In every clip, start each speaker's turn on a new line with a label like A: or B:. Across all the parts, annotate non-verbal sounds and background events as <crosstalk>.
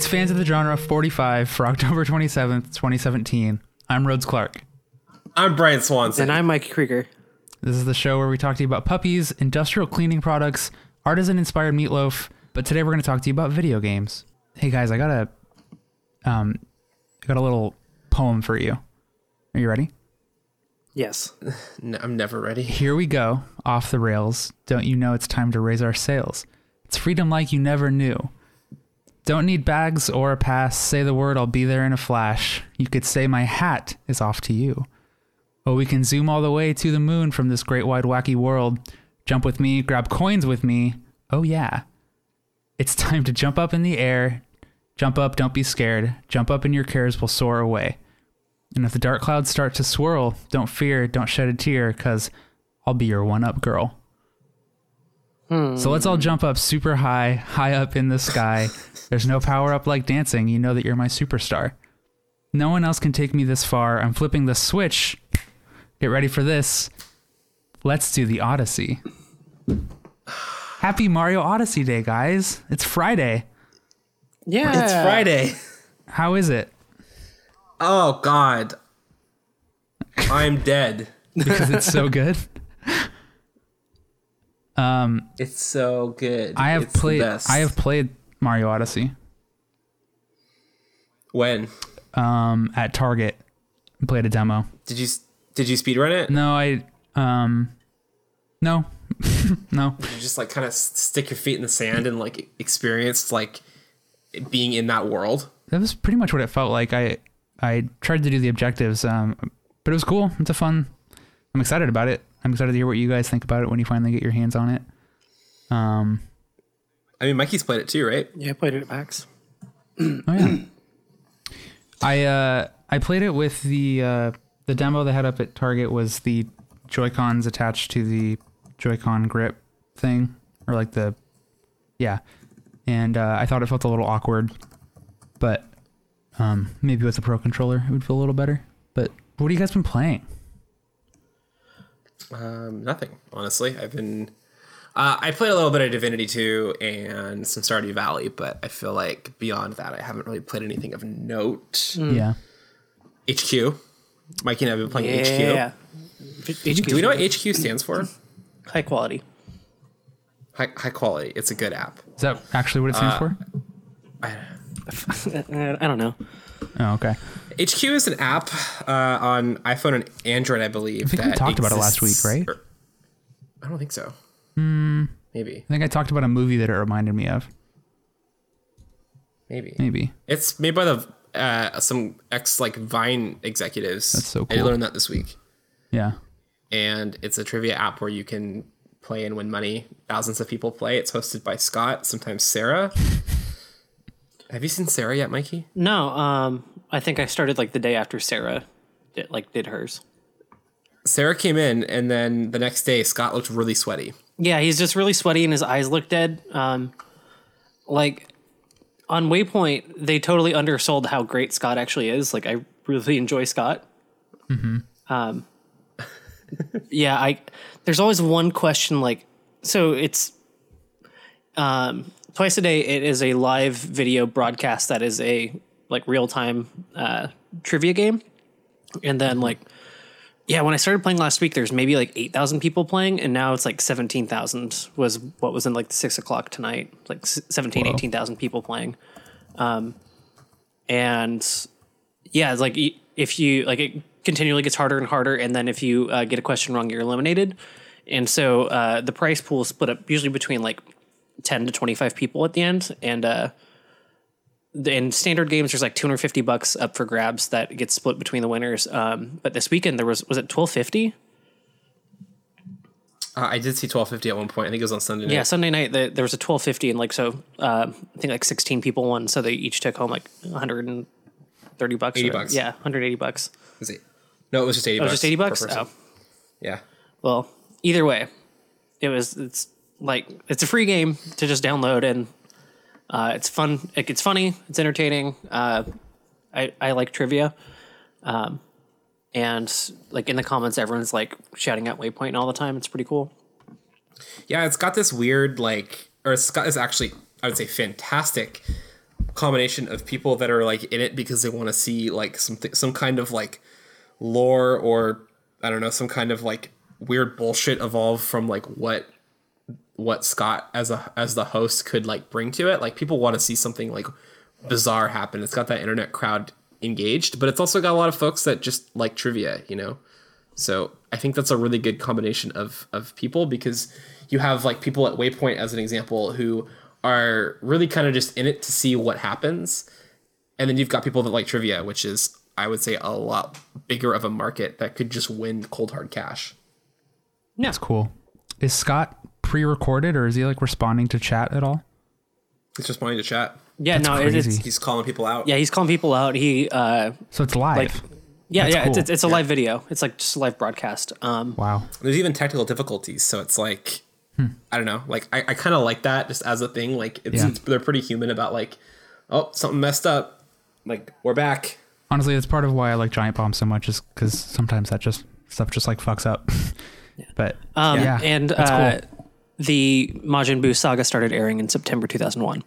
A: It's Fans of the Genre 45 for October 27th, 2017. I'm Rhodes Clark.
B: I'm Brian Swanson.
C: And I'm Mike Krieger.
A: This is the show where we talk to you about puppies, industrial cleaning products, artisan inspired meatloaf, but today we're going to talk to you about video games. Hey guys, I got a um I got a little poem for you. Are you ready?
C: Yes. <laughs>
B: I'm never ready.
A: Here we go, off the rails. Don't you know it's time to raise our sails? It's freedom like you never knew. Don't need bags or a pass. Say the word, I'll be there in a flash. You could say my hat is off to you. Oh, we can zoom all the way to the moon from this great wide wacky world. Jump with me, grab coins with me. Oh, yeah. It's time to jump up in the air. Jump up, don't be scared. Jump up and your cares will soar away. And if the dark clouds start to swirl, don't fear, don't shed a tear, because I'll be your one up girl. So let's all jump up super high, high up in the sky. There's no power up like dancing. You know that you're my superstar. No one else can take me this far. I'm flipping the switch. Get ready for this. Let's do the Odyssey. Happy Mario Odyssey Day, guys. It's Friday.
C: Yeah.
B: It's Friday.
A: How is it?
B: Oh God. I'm dead.
A: Because it's so good. Um,
B: It's so good.
A: I have
B: It's
A: played. I have played Mario Odyssey.
B: When
A: Um, at Target, I played a demo.
B: did you did you speedrun it?
A: No, I um, no, <laughs> no.
B: Did you just like kind of stick your feet in the sand and like experience like being in that world?
A: That was pretty much what it felt like. I I tried to do the objectives, um, but it was cool. It's a fun. I'm excited about it. I'm excited to hear what you guys think about it when you finally get your hands on it. Um,
B: I mean, Mikey's played it too, right?
C: Yeah, I played it at PAX. <clears throat>
A: oh yeah. I uh I played it with the uh the demo they had up at Target was the Joy Cons attached to the Joy-Con grip thing or like the yeah, and uh, I thought it felt a little awkward, but um maybe with a Pro controller it would feel a little better. But what have you guys been playing?
B: Um, nothing, honestly. I've been. Uh, I played a little bit of Divinity 2 and some Stardew Valley, but I feel like beyond that, I haven't really played anything of note.
A: Yeah,
B: HQ. Mikey and I have been playing HQ.
C: Yeah. HQ.
B: Do we know what HQ stands for?
C: High quality.
B: High, high quality. It's a good app.
A: is that actually what it stands for?
C: Uh, <laughs> I don't know.
A: Oh, okay.
B: HQ is an app uh, on iPhone and Android, I believe.
A: I think we talked about it last week, right?
B: I don't think so.
A: Hmm.
B: Maybe.
A: I think I talked about a movie that it reminded me of.
B: Maybe.
A: Maybe.
B: It's made by the uh, some ex like Vine executives.
A: That's so cool.
B: I learned that this week.
A: Yeah.
B: and it's a trivia app where you can play and win money. Thousands of people play. It's hosted by Scott, sometimes Sarah. Have you seen Sarah yet, Mikey?
C: No, um, I think I started like the day after Sarah did, like did hers.
B: Sarah came in, and then the next day, Scott looked really sweaty.
C: Yeah, he's just really sweaty and his eyes look dead. Um, like on Waypoint, they totally undersold how great Scott actually is. Like I really enjoy Scott. Um, <laughs> yeah, I there's always one question like so it's um twice a day it is a live video broadcast that is a like real time uh trivia game. And then like yeah, when I started playing last week, there's maybe like 8,000 people playing, and now it's like 17,000 was what was in like the six o'clock tonight, like s- 17,
A: Whoa.
C: 18,000 people playing. Um, and yeah, it's like if you like it continually gets harder and harder, and then if you uh, get a question wrong, you're eliminated. And so uh, the price pool is split up usually between like 10 to 25 people at the end. And uh, in standard games, there's like 250 bucks up for grabs that gets split between the winners. Um, but this weekend there was was it 1250?
B: Uh, I did see twelve fifty at one point. I think it was on Sunday night.
C: Yeah, Sunday night the, there was a 1250 and like so uh, I think like 16 people won, so they each took home like 130 bucks.
B: 80
C: or-
B: bucks.
C: Yeah, 180 bucks.
B: Was it? No, it was just eighty.
C: Oh,
B: bucks
C: just 80 bucks. Oh,
B: Yeah.
C: well, either way, it was it's like it's a free game to just download and uh, it's fun. It, it's funny. It's entertaining. Uh, I I like trivia. Um, and like in the comments, everyone's like shouting out Waypoint all the time. It's pretty cool.
B: Yeah, it's got this weird like, or it's got this actually, I would say, fantastic combination of people that are like in it because they want to see like something some kind of like lore or I don't know some kind of like weird bullshit evolve from like what what Scott as a as the host could like bring to it. Like people want to see something like bizarre happen. It's got that internet crowd engaged, but it's also got a lot of folks that just like trivia, you know. So I think that's a really good combination of of people because you have like people at Waypoint as an example who are really kind of just in it to see what happens, and then you've got people that like trivia, which is I would say a lot bigger of a market that could just win cold hard cash.
C: Yeah.
A: That's cool. Is Scott pre-recorded or is he like responding to chat at all?
B: He's responding to chat.
C: Yeah,
A: That's
C: no, it, it's
A: crazy.
B: He's calling people out.
C: yeah, he's calling people out. He uh
A: So it's live.
C: like yeah,
A: That's
C: yeah, it's,
A: cool.
C: it's it's a live video. It's like just a live broadcast. Um
A: wow.
B: There's even technical difficulties, so it's like
A: Hmm.
B: I don't know. Like I, I kind of like that just as a thing. Like it's,
A: Yeah.
B: it's they're pretty human about like, oh something messed up. Like we're back.
A: Honestly, that's part of why I like Giant Bomb so much is because sometimes that just stuff just like fucks up. <laughs> But
C: um
A: yeah,
C: and
A: that's
C: uh
A: cool.
C: The Majin Buu saga started airing in September 2001.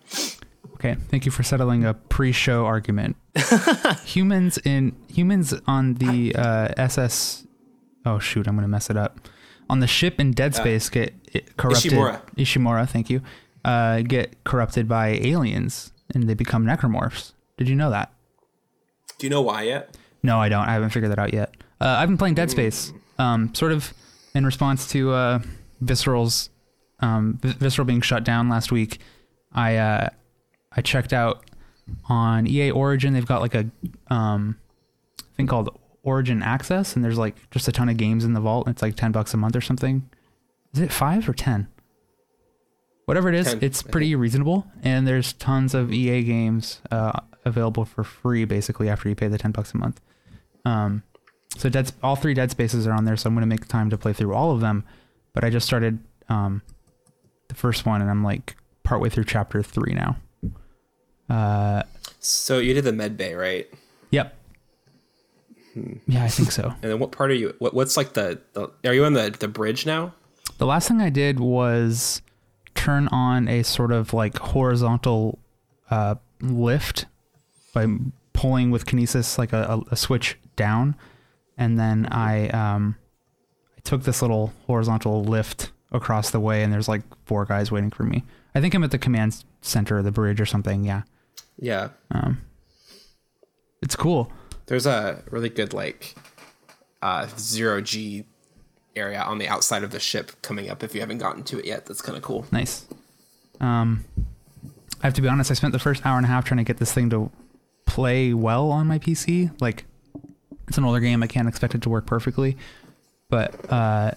A: Okay, thank you for settling a pre-show argument. <laughs> humans in humans on the uh, SS. Oh shoot, I'm gonna mess it up. On the ship in Dead Space, get it corrupted.
B: Ishimura.
A: Ishimura, thank you. Uh, get corrupted by aliens, and they become necromorphs. Did you know that?
B: Do you know why yet?
A: No, I don't. I haven't figured that out yet. Uh, I've been playing Dead Space, um, sort of in response to uh, Visceral's um, Visceral being shut down last week. I uh, I checked out on EA Origin. They've got like a um, thing called Origin Access, and there's like just a ton of games in the vault. It's like ten bucks a month or something. Is it five or ten? Whatever it is,
B: 10,
A: it's pretty reasonable, and there's tons of EA games uh, available for free basically after you pay the ten bucks a month. Um, so Dead, all three Dead Spaces are on there, so I'm gonna make time to play through all of them. But I just started um, the first one, and I'm like partway through chapter three now. Uh,
B: So you did the med bay, right?
A: yep. Yeah, I think so. <laughs>
B: And then what part are you? What, what's like the, the? Are you on the the bridge now?
A: The last thing I did was turn on a sort of like horizontal uh, lift by pulling with kinesis like a, a, a switch down, and then I um, I took this little horizontal lift across the way, and there's like four guys waiting for me. I think I'm at the command center of the bridge or something. Yeah,
B: Yeah.
A: it's cool.
B: There's a really good like uh zero G area on the outside of the ship coming up if you haven't gotten to it yet. That's kind of cool.
A: Nice. Um, I have to be honest. I spent the first hour and a half trying to get this thing to play well on my PC. Like, it's an older game. I can't expect it to work perfectly. But uh,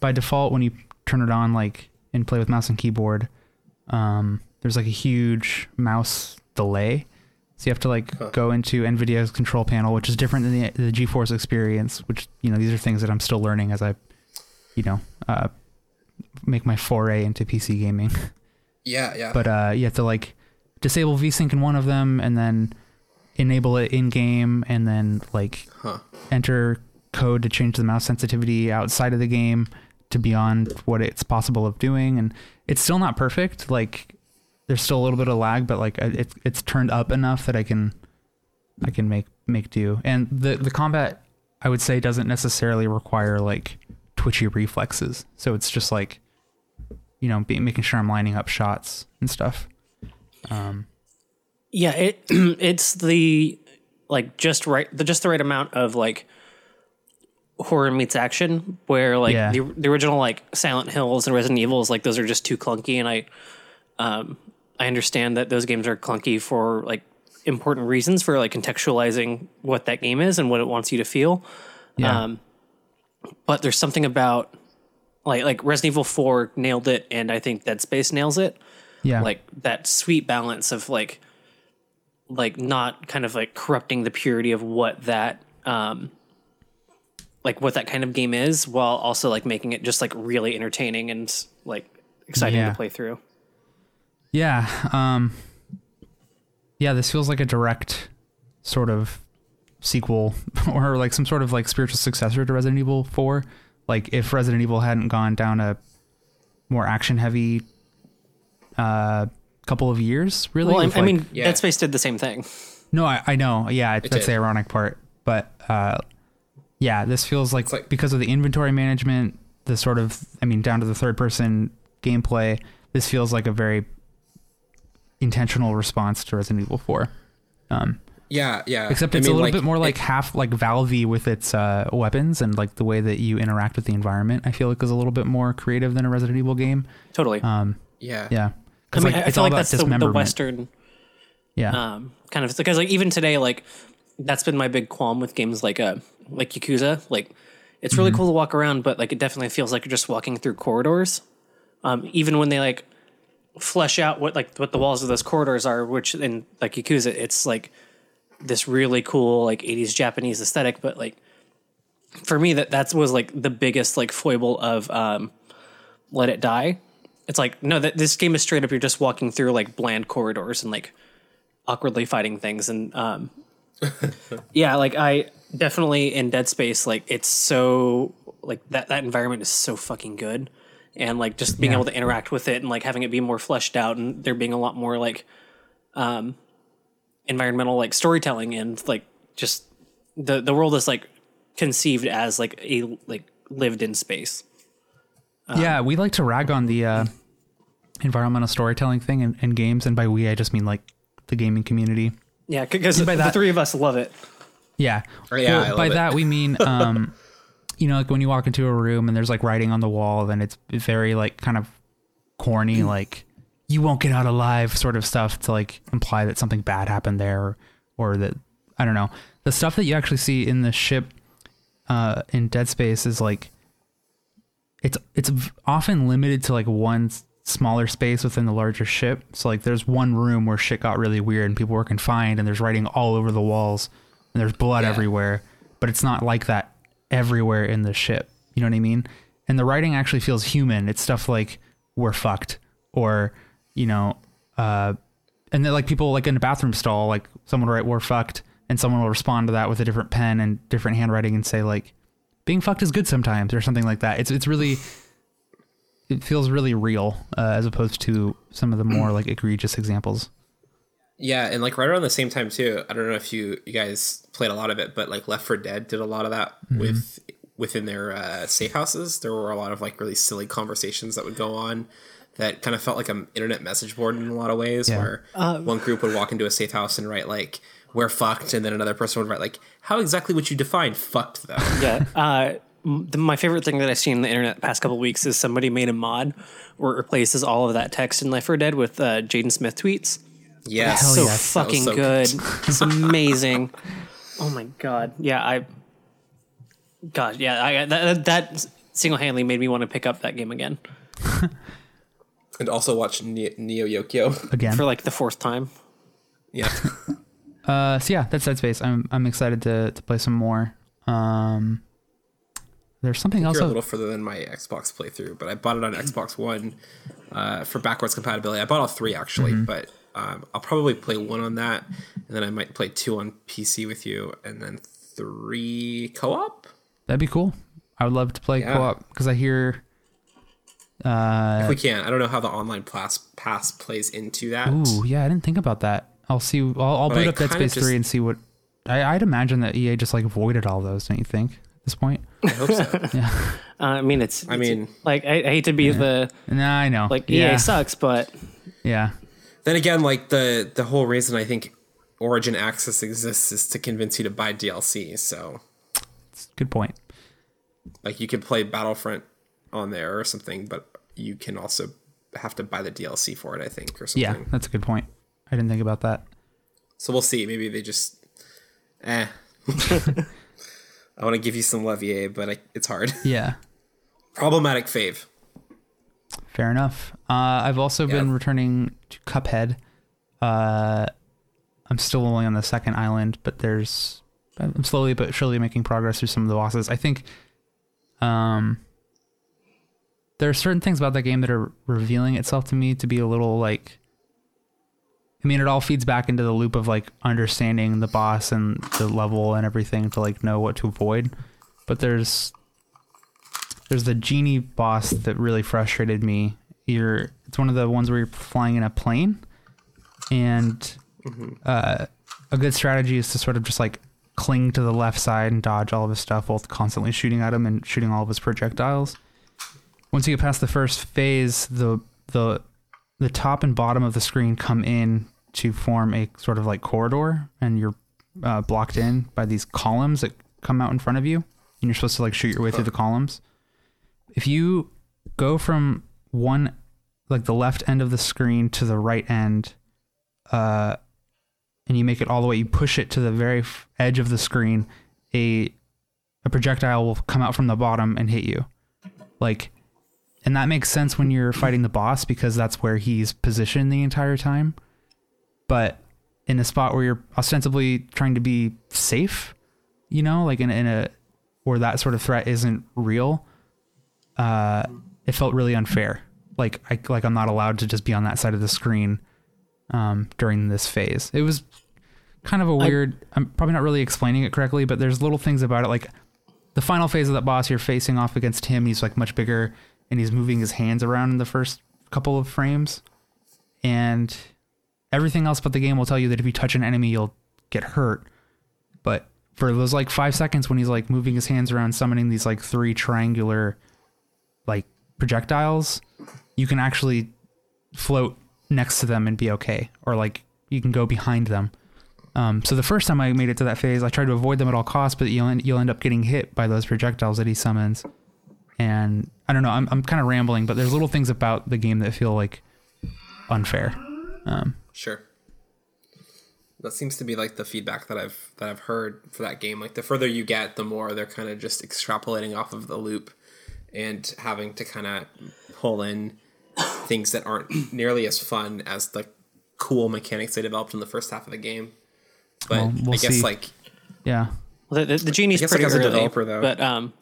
A: by default, when you turn it on, like and play with mouse and keyboard, um, there's like a huge mouse delay. So you have to like go into NVIDIA's control panel, which is different than the, the GeForce experience. Which you know these are things that I'm still learning as I, you know, uh, make my foray into PC gaming. <laughs>
B: Yeah, yeah.
A: but uh, you have to like disable VSync in one of them, and then enable it in game, and then like
B: Huh.
A: enter code to change the mouse sensitivity outside of the game to beyond what it's possible of doing, and it's still not perfect. Like there's still a little bit of lag, but like it's it's turned up enough that I can I can make make do. And the the combat I would say doesn't necessarily require like twitchy reflexes. So it's just like you know, be, making sure I'm lining up shots and stuff. Um,
C: Yeah, it <clears throat> it's the like just right the just the right amount of like horror meets action where like
A: Yeah.
C: the, the original like Silent Hills and Resident Evils like those are just too clunky and I um I understand that those games are clunky for like important reasons for like contextualizing what that game is and what it wants you to feel.
A: yeah,
C: Um, but there's something about like like Resident Evil 4 nailed it and I think Dead Space nails it
A: yeah,
C: like that sweet balance of like like not kind of like corrupting the purity of what that um like what that kind of game is while also like making it just like really entertaining and like exciting
A: Yeah.
C: to play through
A: yeah. Um, yeah, this feels like a direct sort of sequel <laughs> or like some sort of like spiritual successor to Resident Evil 4. Like if Resident Evil hadn't gone down a more action heavy uh, couple of years, really.
C: Well, I,
A: with,
C: I mean,
B: Yeah.
C: Dead Space did the same thing.
A: no, I, I know. Yeah, it, that's
B: did.
A: the ironic part. But uh, yeah, this feels like,
B: like-
A: because of the inventory management, the sort of, I mean, down to the third person gameplay, this feels like a very intentional response to Resident Evil 4. Um,
B: Yeah, yeah.
A: except
B: I
A: it's
B: mean,
A: a little
B: like,
A: bit more like
B: it-
A: half like Valve with its uh, weapons and like the way that you interact with the environment. I feel like is a little bit more creative than a Resident Evil game.
C: Totally.
A: Um,
B: yeah,
A: yeah.
C: I
A: 'Cause,
C: mean,
A: like,
C: I
A: it's
C: feel
A: all
C: like
A: about
C: that's the, the
A: dismemberment.
C: Western
A: Yeah.
C: um, kind of because like even today, like that's been my big qualm with games like uh like Yakuza. Like it's
A: Mm-hmm.
C: really cool to walk around, but like it definitely feels like you're just walking through corridors. Um, even when they like flesh out what like what the walls of those corridors are, which in like Yakuza, it's like this really cool like 80s Japanese aesthetic, but like for me that that was like the biggest like foible of um Let It Die. It's like no, that this game is straight up. You're just walking through like bland corridors and like awkwardly fighting things, and um, <laughs> yeah, like I definitely in Dead Space, like it's so like that that environment is so fucking good, and like just being
A: Yeah.
C: able to interact with it and like having it be more fleshed out, and there being a lot more like um environmental like storytelling and like just the the world is like conceived as like a like lived in space.
A: yeah, we like to rag on the uh, environmental storytelling thing in, in games, and by we I just mean like the gaming community.
C: Yeah, because the,
A: that-
C: three of us love it.
A: Yeah.
B: Oh, yeah,
A: Well, by
B: it.
A: that we mean, <laughs> um, you know, like when you walk into a room and there's like writing on the wall, then it's very like kind of corny, like you won't get out alive sort of stuff to like imply that something bad happened there, or, or that I don't know. The stuff that you actually see in the ship uh, in Dead Space is like it's it's often limited to like one smaller space within the larger ship. So like there's one room where shit got really weird and people were confined and there's writing all over the walls and there's blood
B: Yeah.
A: everywhere, but it's not like that everywhere in the ship. You know what I mean? And the writing actually feels human. It's stuff like we're fucked or you know uh and then like people like in a bathroom stall like someone will write we're fucked and someone will respond to that with a different pen and different handwriting and say like being fucked is good sometimes or something like that. It's it's really it feels really real uh, as opposed to some of the more like egregious examples.
B: Yeah, and like right around the same time too. I don't know if you you guys played a lot of it, but like Left 4 Dead did a lot of that with within their uh, safe houses. There were a lot of like really silly conversations that would go on that kind of felt like an internet message board in a lot of ways,
A: Yeah.
B: where one group would walk into a safe house and write like "We're fucked," and then another person would write like "How exactly would you define fucked though?" <laughs>
C: Yeah. Uh, my favorite thing that I've seen on the internet the past couple of weeks is somebody made a mod where it replaces all of that text in Left 4 Dead with uh, Jaden Smith tweets.
B: Yes,
A: Hell
C: so
A: yes.
C: Fucking
B: so
C: good. <laughs> it's amazing. Oh my god. Yeah, I. God, yeah, I that, that single handedly made me want to pick up that game again <laughs>
B: and also watch Ne- Neo Yokio.
A: Again.
C: for like the fourth time.
B: yeah, <laughs>
A: Uh, so yeah, that's Dead Space. I'm I'm excited to to play some more. Um, there's something else.
B: you're a
A: I-
B: little further than my Xbox playthrough, but I bought it on Xbox One uh, for backwards compatibility. I bought all three actually, but um, I'll probably play one on that, and then I might play two on PC with you, and then three co-op.
A: That'd be cool. I would love to play
B: Yeah.
A: co-op because I hear. Uh,
B: If we can, I don't know how the online pass pass plays into that.
A: ooh, yeah, I didn't think about that. I'll see. I'll, I'll boot
B: I
A: up Dead Space
B: just-
A: three and see what. I, I'd imagine that EA just like voided all those. Don't you think? At this point,
B: I hope so. <laughs>
C: Uh, I mean, it's.
B: I
C: it's-
B: mean-
C: like I, I hate to be the
A: nah, I know.
C: like
A: yeah,
C: EA sucks, but
A: yeah,
B: then again, like the the whole reason I think Origin Access exists is to convince you to buy DLC. So
A: good point.
B: like you could play Battlefront on there or something, but you can also have to buy the DLC for it. I think or something.
A: Yeah, that's a good point. I didn't think about that.
B: So we'll see. Maybe they just, eh. <laughs> <laughs> I want to give you some Levier, but I, it's hard.
A: Yeah, <laughs>
B: Problematic fave.
A: Fair enough. Uh, I've also been returning to Cuphead. Uh, I'm still only on the second island, but there's I'm slowly but surely making progress through some of the bosses. I think um there are certain things about that game that are revealing itself to me to be a little like I mean it all feeds back into the loop of like understanding the boss and the level and everything to like know what to avoid. But there's there's the genie boss that really frustrated me. You're it's one of the ones where you're flying in a plane and uh, a good strategy is to sort of just like cling to the left side and dodge all of his stuff while constantly shooting at him and shooting all of his projectiles. Once you get past the first phase, the the the top and bottom of the screen come in to form a sort of like corridor, and you're uh, blocked in by these columns that come out in front of you, and you're supposed to like shoot your way through the columns. If you go from one like the left end of the screen to the right end, uh, and you make it all the way, you push it to the very f- edge of the screen, a a projectile will come out from the bottom and hit you. Like and that makes sense when you're fighting the boss because that's where he's positioned the entire time. But in a spot where you're ostensibly trying to be safe, you know, like in, in a where that sort of threat isn't real, uh, it felt really unfair. Like I like I'm not allowed to just be on that side of the screen um, during this phase. It was kind of a weird. I, am probably not really explaining it correctly, but there's little things about it. Like the final phase of that boss, you're facing off against him. He's like much bigger, and he's moving his hands around in the first couple of frames, and everything else but the game will tell you that if you touch an enemy, you'll get hurt. But for those like five seconds when he's like moving his hands around, summoning these like three triangular like projectiles, you can actually float next to them and be okay, or like you can go behind them. Um, so the first time I made it to that phase, I tried to avoid them at all costs, but you'll end, you'll end up getting hit by those projectiles that he summons. And I don't know, I'm I'm kind of rambling, but there's little things about the game that feel like unfair. Um,
B: sure. That seems to be like the feedback that I've that I've heard for that game. Like the further you get, the more they're kind of just extrapolating off of the loop and having to kind of pull in things that aren't nearly as fun as the cool mechanics they developed in the first half of the game. But well, we'll I guess see. like
A: yeah,
C: well, the, the, the genie's pretty like early, developer, though. But um,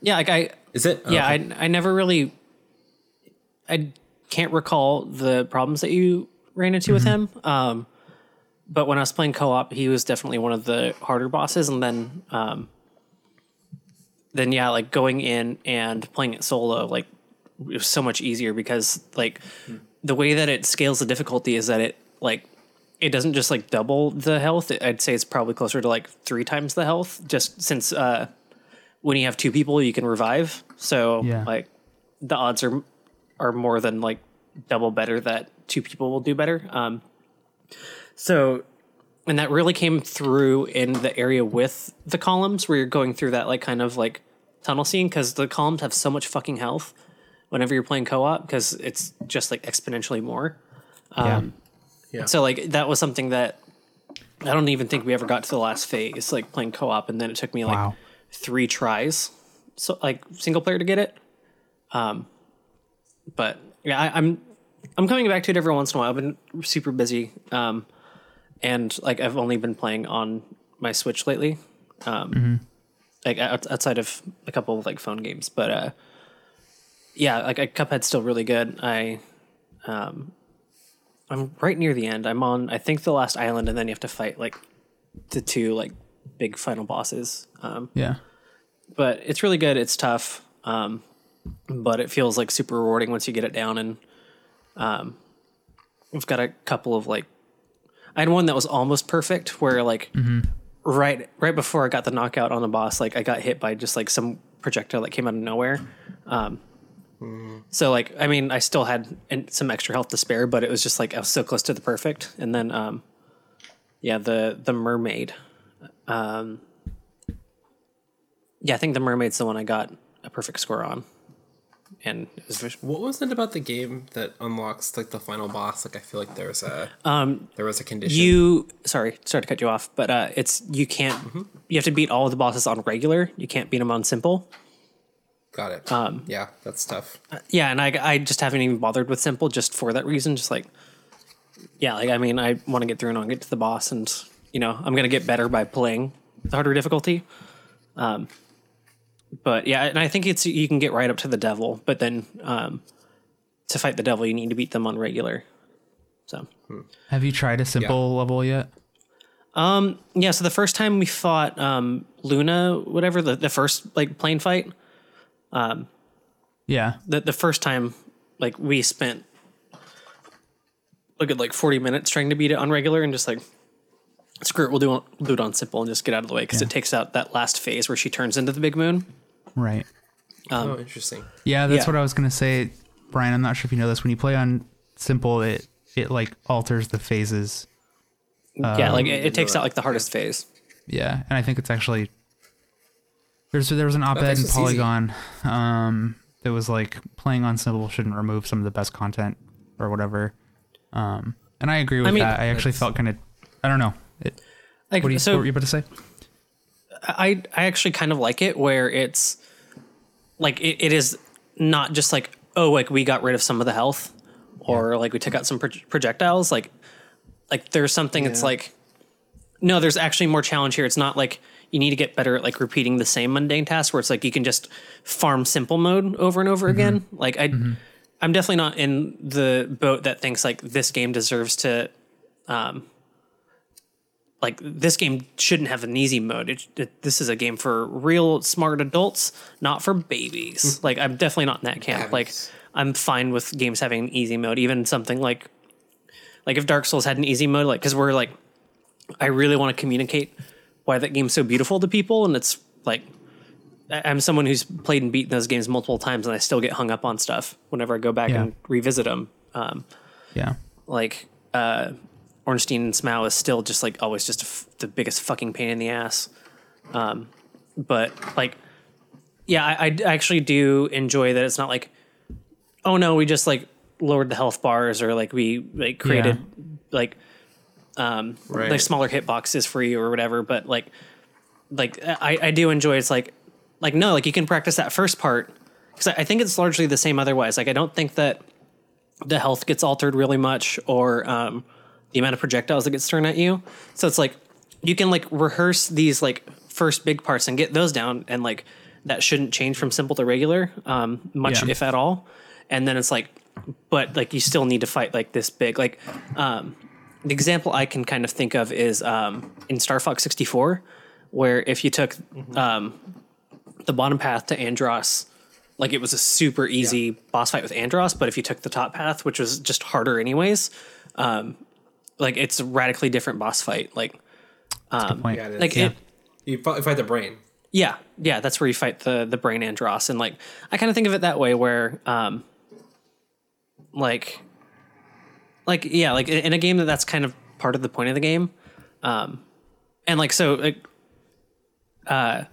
C: yeah, like I
B: is it?
C: Oh, yeah, okay. I I never really I can't recall the problems that you ran into mm-hmm. with him. Um, but when I was playing co-op, he was definitely one of the harder bosses, and then um, then yeah, like going in and playing it solo, like it was so much easier because like hmm. the way that it scales the difficulty is that it like it doesn't just like double the health. I'd say it's probably closer to like three times the health, just since uh, when you have two people, you can revive. So yeah. like the odds are are more than like double better that two people will do better. Um, so and that really came through in the area with the columns where you're going through that like kind of like tunnel scene because the columns have so much fucking health whenever you're playing co-op because it's just like exponentially more. Um, yeah. yeah. So like that was something that I don't even think we ever got to the last phase, like playing co-op, and then it took me like wow. three tries, so like single player to get it. Um, but yeah, I, I'm I'm coming back to it every once in a while. I've been super busy. Um, and like I've only been playing on my Switch lately. Um, mm-hmm. like outside of a couple of like phone games, but uh, yeah, like Cuphead's still really good. I, um, I'm right near the end. I'm on, I think, the last island, and then you have to fight like the two like big final bosses. Um,
A: yeah,
C: but it's really good. It's tough, um, but it feels like super rewarding once you get it down. And um, we've got a couple of like I had one that was almost perfect, where like mm-hmm. right right before I got the knockout on the boss, like I got hit by just like some projectile that came out of nowhere. Um, mm. So like, I mean, I still had some extra health to spare, but it was just like I was so close to the perfect. And then, um, yeah, the the mermaid. Um, yeah, I think the mermaid's the one I got a perfect score on and
B: what was it about the game that unlocks like the final boss? Like I feel like there's a um there was a condition.
C: You sorry, sorry to cut you off, but uh, it's you can't mm-hmm. you have to beat all of the bosses on regular. You can't beat them on simple.
B: Got it. Um, yeah, that's tough.
C: Uh, yeah, and I I just haven't even bothered with simple just for that reason. Just like yeah, like I mean, I want to get through and I'll get to the boss, and you know I'm gonna get better by playing the harder difficulty. Um, but yeah, and I think it's you can get right up to the devil, but then um, to fight the devil, you need to beat them on regular. So,
A: have you tried a simple yeah. level yet?
C: Um, yeah. So the first time we fought um, Luna, whatever the, the first like plane fight. Um,
A: yeah.
C: The the first time, like we spent a good like 40 minutes trying to beat it on regular and just like screw it, we'll do, it- we'll do it on simple and just get out of the way because
A: Yeah.
C: it takes out that last phase where she turns into the big moon.
A: Right.
B: oh, interesting.
A: Yeah, that's
C: Yeah.
A: what I was gonna say, Brian. I'm not sure if you know this. When you play on simple, it it like alters the phases.
C: yeah, like it, it takes out like the hardest phase.
A: Yeah, and I think it's actually there's there was an op-ed
B: thanks,
A: in. Polygon um, that was like playing on simple shouldn't remove some of the best content or whatever. Um, and I agree with
C: mean,
A: that. I actually felt kind of I don't know. It,
C: Like
A: what, do you,
C: so
A: what were you about to say?
C: I I actually kind of like it where it's like it, it is not just like oh like we got rid of some of the health or like we took out some proj- projectiles. Like like there's something it's
B: Yeah.
C: like no there's actually more challenge here. It's not like you need to get better at like repeating the same mundane task where it's like you can just farm simple mode over and over mm-hmm. again. Like I mm-hmm. I'm definitely not in the boat that thinks like this game deserves to um, like this game shouldn't have an easy mode. It, it, this is a game for real smart adults, not for babies. like I'm definitely not in that camp. Like I'm fine with games having an easy mode, even something like like if Dark Souls had an easy mode, like because we're like I really want to communicate why that game's so beautiful to people, and it's like I'm someone who's played and beaten those games multiple times, and I still get hung up on stuff whenever I go back
A: Yeah.
C: and revisit them. Um,
A: Yeah.
C: like uh Ornstein and Smough is still just like always just a f- the biggest fucking pain in the ass. Um, but like, yeah, I, I actually do enjoy that it's not like, oh no, we just like lowered the health bars or like we like created like um
B: Right.
C: like smaller hitboxes for you or whatever. But like, like I I do enjoy it's like like no like you can practice that first part because I, I think it's largely the same otherwise. Like I don't think that the health gets altered really much or um, the amount of projectiles that gets thrown at you. So it's like you can like rehearse these like first big parts and get those down and like that shouldn't change from simple to regular um, much
A: Yeah.
C: if at all. And then it's like, but like you still need to fight like this big. Like um, the example I can kind of think of is um, in Star Fox 64, where if you took um, the bottom path to Andross, like it was a super easy boss fight with Andross, but if you took the top path, which was just harder anyways, um, like it's a radically different boss fight. Like,
A: um,
B: Yeah, it is.
C: like
A: Yeah.
C: it,
B: You fight, fight the brain.
C: yeah, yeah, that's where you fight the the brain Andross, and like I kind of think of it that way, where um, like, like yeah, like in a game that that's kind of part of the point of the game, um, and like so like, uh,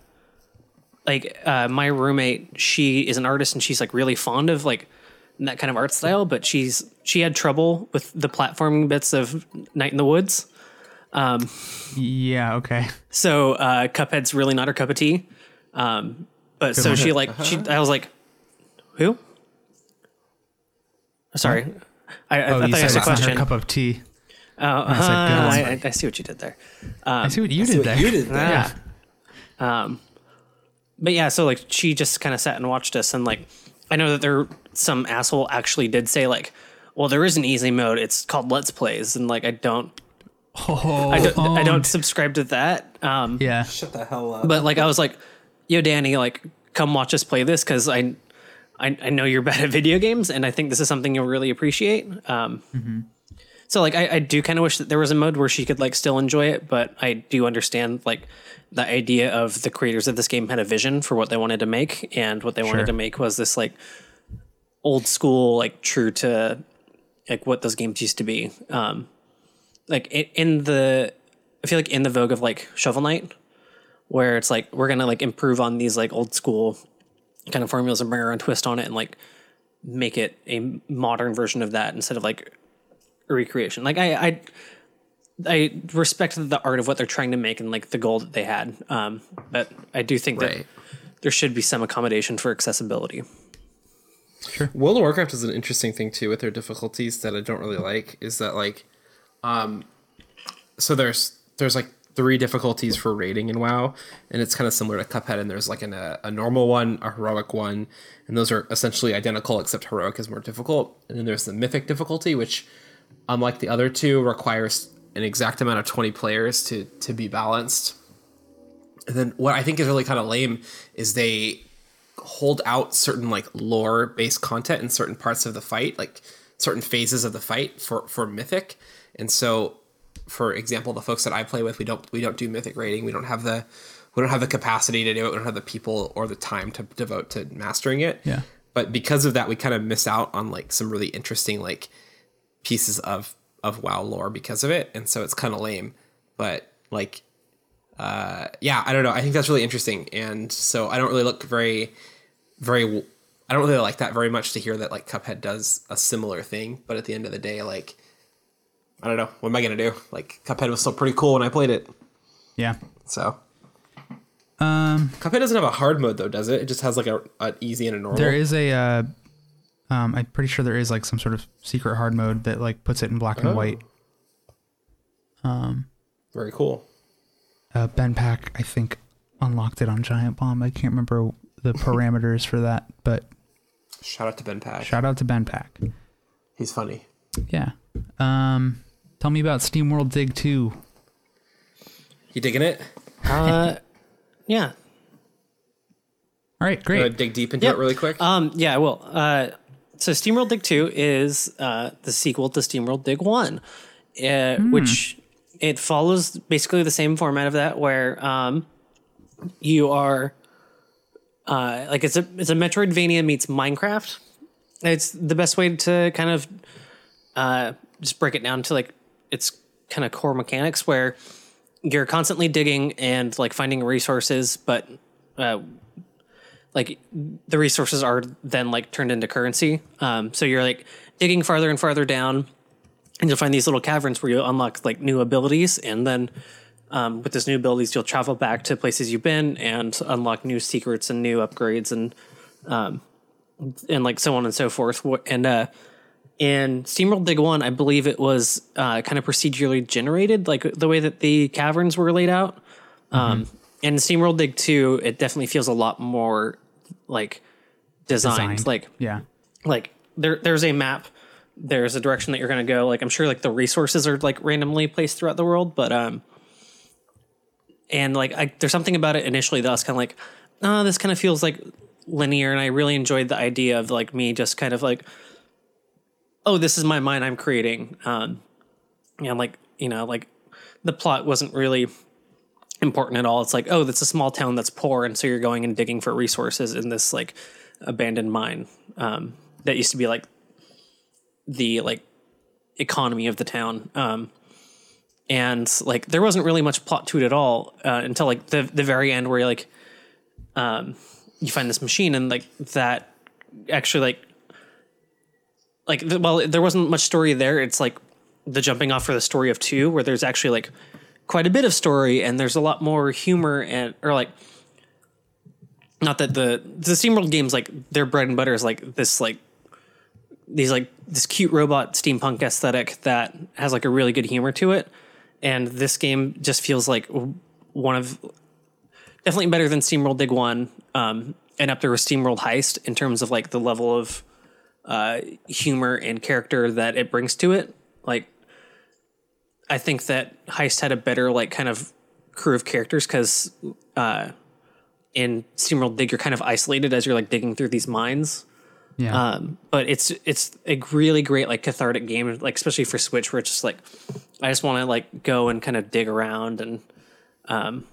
C: like uh, my roommate, she is an artist and she's like really fond of like that kind of art style, but she's she had trouble with the platforming bits of Night in the Woods.
A: Yeah. Okay.
C: So uh, Cuphead's really not her cup of tea. Um, but so she like she I was like, who? Sorry, I, I,
A: Oh,
C: I thought you
A: said
C: asked a
A: not her
C: question.
A: cup of tea.
C: Oh, uh,
A: said, "Good one."
C: I, I, I see what you did there.
A: I see what you did there.
B: You did that.
C: Yeah. Um, but yeah, so like she just kind of sat and watched us, and like I know that there some asshole actually did say like, well, there is an easy mode. It's called Let's Plays, and like I don't,
A: Oh,
C: I don't, I don't subscribe to that. Um,
A: Yeah.
B: Shut the hell up.
C: but like I was like, yo, Danny, like come watch us play this because I, I I know you're bad at video games, and I think this is something you'll really appreciate. Um, so like I, I do kind of wish that there was a mode where she could like still enjoy it, but I do understand like the idea of the creators of this game had a vision for what they wanted to make, and what they
A: Sure.
C: wanted to make was this like old school, like true to like what those games used to be. Um, like i- in the, I feel like in the vogue of like Shovel Knight, where it's like we're gonna like improve on these like old school kind of formulas and bring our own twist on it and like make it a modern version of that instead of like recreation. Like I I I respect the art of what they're trying to make and like the goal that they had. Um, but I do think
B: Right.
C: that there should be some accommodation for accessibility.
B: World of Warcraft is an interesting thing too with their difficulties that I don't really like. Is that like, um, so there's there's like three difficulties for raiding in WoW, and it's kind of similar to Cuphead. And there's like an, a, a normal one, a heroic one, and those are essentially identical except heroic is more difficult. And then there's the mythic difficulty, which, unlike the other two, requires an exact amount of twenty players to to be balanced. And then what I think is really kind of lame is they hold out certain like lore based content in certain parts of the fight like certain phases of the fight for for mythic, and so for example, the folks that I play with, we don't we don't do mythic rating. We don't have the we don't have the capacity to do it. We don't have the people or the time to devote to mastering it.
A: Yeah.
B: But because of that, we kind of miss out on like some really interesting like pieces of of WoW lore because of it, and so it's kind of lame. But like, uh, yeah, I don't know. I think that's really interesting, and so I don't really look very, very. I don't really like that very much to hear that like Cuphead does a similar thing. But at the end of the day, like, I don't know. What am I gonna do? Like, Cuphead was still pretty cool when I played it.
A: Yeah.
B: So
A: Um,
B: Cuphead doesn't have a hard mode though, does it? It just has like a an easy and a normal.
A: there is a. Uh, um, I'm pretty sure there is like some sort of secret hard mode that like puts it in black and
B: Oh.
A: white.
B: very cool.
A: Uh, Ben Pack, I think, unlocked it on Giant Bomb. I can't remember the <laughs> parameters for that, but
B: Shout out to Ben Pack.
A: shout out to Ben Pack.
B: He's funny.
A: Yeah. Um, tell me about SteamWorld Dig 2.
B: You digging it?
C: Uh, <laughs> yeah.
A: All right, great.
B: wanna dig deep into
C: Yep.
B: it really quick?
C: Um, yeah, I will. Uh, so SteamWorld Dig 2 is uh, the sequel to SteamWorld Dig 1, uh, which it follows basically the same format of that, where um, you are uh, like it's a it's a Metroidvania meets Minecraft. It's the best way to kind of uh, just break it down to like its kind of core mechanics, where you're constantly digging and like finding resources, but uh, like the resources are then like turned into currency. Um, so you're like digging farther and farther down, and you'll find these little caverns where you unlock like new abilities, and then um, with those new abilities, you'll travel back to places you've been and unlock new secrets and new upgrades and um, and like so on and so forth. And uh, in SteamWorld Dig One, I believe it was uh, kind of procedurally generated, like the way that the caverns were laid out. Um, and in SteamWorld Dig Two, it definitely feels a lot more like designed.
A: Designed.
C: Like
A: yeah.
C: like there there's a map there's a direction that you're going to go like i'm sure like the resources are like randomly placed throughout the world but um and like I, there's something about it initially that i was kind of like oh this kind of feels like linear and i really enjoyed the idea of like me just kind of like oh this is my mind i'm creating um and like you know like the plot wasn't really important at all. It's like oh that's a small town that's poor and so you're going and digging for resources in this like abandoned mine um, that used to be like the like economy of the town. Um, and like there wasn't really much plot to it at all uh, until like the the very end where like um, you find this machine and like that actually like like well there wasn't much story there. It's like the jumping off for the story of two where there's actually like quite a bit of story and there's a lot more humor and or like not that the the SteamWorld games like their bread and butter is like this like these like this cute robot steampunk aesthetic that has like a really good humor to it. And this game just feels like one of definitely better than SteamWorld Dig 1 um and up there with SteamWorld Heist in terms of like the level of uh humor and character that it brings to it. Like I think that Heist had a better like kind of crew of characters because uh, in SteamWorld Dig you're kind of isolated as you're like digging through these mines.
A: Yeah.
C: Um, but it's it's a really great like cathartic game, like especially for Switch, where it's just like I just want to like go and kind of dig around and um,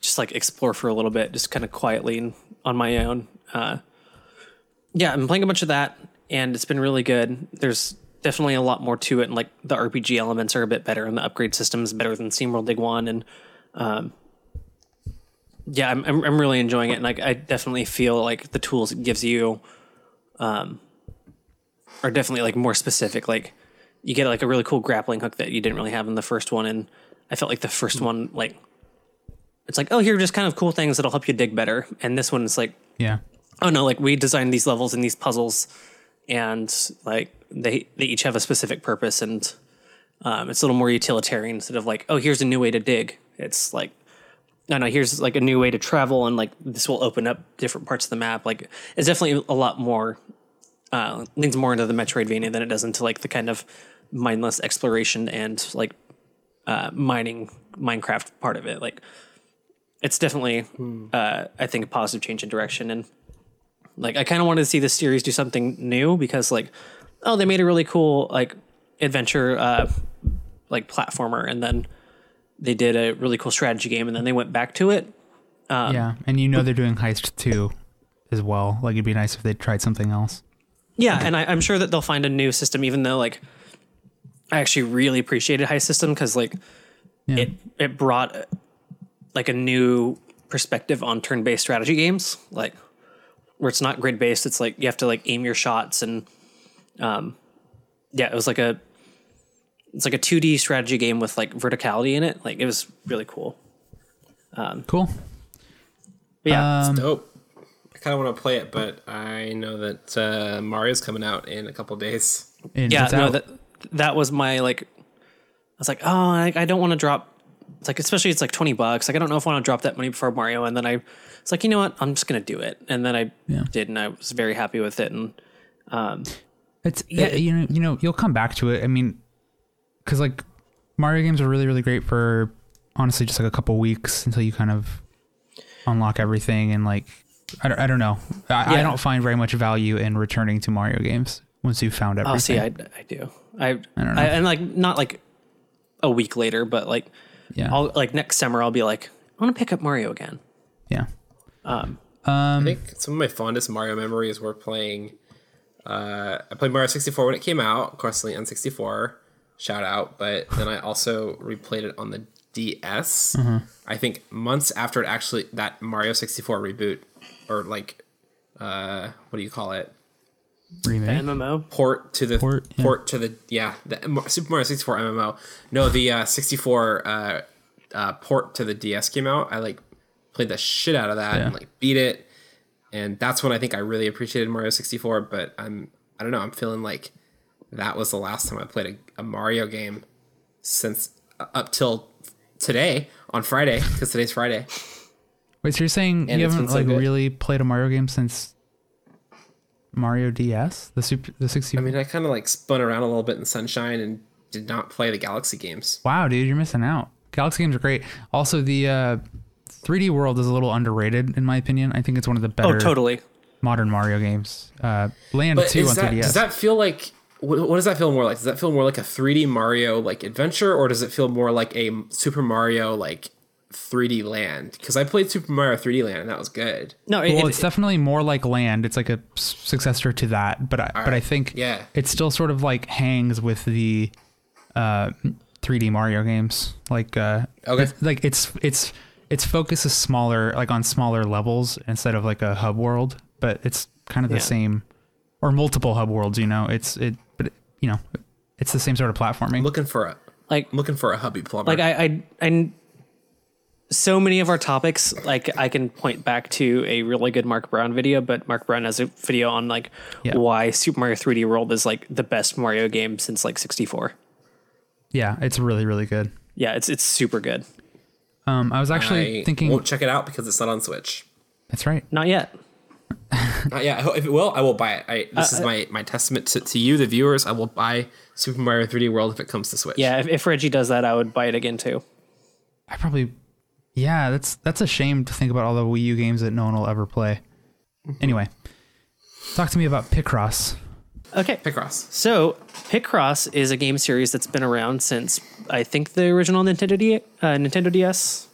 C: just like explore for a little bit, just kind of quietly and on my own. Uh, yeah, I'm playing a bunch of that, and it's been really good. There's definitely a lot more to it, and like the RPG elements are a bit better, and the upgrade system is better than SteamWorld Dig One, and um, yeah, I'm, I'm I'm really enjoying it, and like I definitely feel like the tools it gives you, um, are definitely like more specific. Like you get like a really cool grappling hook that you didn't really have in the first one, and I felt like the first one like it's like oh here are just kind of cool things that'll help you dig better, and this one is like
A: yeah.
C: oh no, like we designed these levels and these puzzles, and like they they each have a specific purpose, and um, it's a little more utilitarian instead of like oh here's a new way to dig. It's like no no here's like a new way to travel, and like this will open up different parts of the map. Like it's definitely a lot more uh, leans more into the Metroidvania than it does into like the kind of mindless exploration and like uh, mining Minecraft part of it. Like it's definitely uh, I think a positive change in direction and like I kind of wanted to see the series do something new because like oh, they made a really cool like adventure uh, like platformer, and then they did a really cool strategy game, and then they went back to it. Um,
A: yeah, and you know they're doing Heist 2 as well. Like it'd be nice if they tried something else.
C: Yeah, and I, I'm sure that they'll find a new system, even though like I actually really appreciated Heist System because like
A: Yeah.
C: it it brought like a new perspective on turn-based strategy games, like where it's not grid-based. It's like you have to like aim your shots and um, yeah, it was like a it's like a 2D strategy game with like verticality in it. Like it was really cool.
A: cool.
C: But yeah,
A: Um,
B: Dope. I kind of want to play it, but I know that uh, Mario's coming out in a couple days.
A: And
C: yeah, no, that that was my like. I was like, oh, I, I don't want to drop. It's like, especially it's like twenty bucks. Like, I don't know if I want to drop that money before Mario. And then I, it's like, you know what? I'm just gonna do it. And then I
A: Yeah.
C: did, and I was very happy with it. And um,
A: It's
C: Yeah.
A: yeah, you know, you know, you'll come back to it. I mean, because like Mario games are really, really great for honestly just like a couple weeks until you kind of unlock everything and like I don't, I don't know. I, I don't find very much value in returning to Mario games once you've found everything.
C: oh, see, I, I do. I, I
A: don't know.
C: and like not like a week later, but like
A: yeah,
C: I'll like next summer I'll be like, I want to pick up Mario again.
A: yeah.
B: um I think some of my fondest Mario memories were playing. Uh, I played Mario 64 when it came out, of course, on the N64. Shout out! But then I also replayed it on the DS. I think months after it actually that Mario 64 reboot, or like, uh, what do you call it?
A: Remake.
C: MMO.
B: Port to the
A: Port,
B: port, to the yeah the Super Mario 64 MMO. No, the uh, 64 uh, uh, port to the DS came out. I like played the shit out of that
A: Yeah.
B: and like beat it, and that's when I think I really appreciated Mario 64. But I'm I don't know. I'm feeling like that was the last time I played a, a Mario game since uh, up till today on Friday because today's Friday.
A: Wait, so you're saying
B: And
A: you haven't
B: been so
A: like really played a Mario game since Mario DS, the super, the 60?
B: I mean, I kind of like spun around a little bit in Sunshine and did not play the Galaxy games.
A: Wow, dude, you're missing out. Galaxy games are great. Also, the uh, 3D World is a little underrated in my opinion. I think it's one of the better
C: Oh, totally.
A: modern Mario games. Uh, Land
B: But
A: 2 on
B: that,
A: 3DS.
B: does that feel like what, what does that feel more like? Does that feel more like a 3D Mario like adventure, or does it feel more like a Super Mario like 3D Land? Because I played Super Mario 3D Land and that was good.
C: No, it,
A: well,
C: it-
A: it's definitely more like Land. It's like a successor to that, but I, but I think
B: Yeah.
A: it still sort of like hangs with the uh, 3D Mario games. Like uh,
B: Okay.
A: it's, like it's it's its focus is smaller, like on smaller levels instead of like a hub world, but it's kind of the
C: Yeah.
A: same or multiple hub worlds. You know, it's it, but you know, it's the same sort of platforming.
B: looking for a
C: like
B: I'm looking for a hubby plumber.
C: like I, I I so many of our topics like I can point back to a really good Mark Brown video, but Mark Brown has a video on like
A: Yeah.
C: why Super Mario 3D World is like the best Mario game since like 64.
A: yeah, it's really really good.
C: Yeah, it's it's super good.
A: Um, I was actually
B: I
A: thinking.
B: won't check it out because it's not on Switch.
A: that's right.
C: Not yet. <laughs>
B: Uh, yeah, I ho- if it will, I will buy it. I, this is my, my testament to, to you, the viewers. I will buy Super Mario 3D World if it comes to Switch.
C: Yeah, if, if Reggie does that, I would buy it again too.
A: I probably, yeah, that's that's a shame to think about all the Wii U games that no one will ever play. Anyway, talk to me about Picross.
C: Okay.
B: Picross.
C: So, Picross is a game series that's been around since I think the original Nintendo D, uh, Nintendo DS.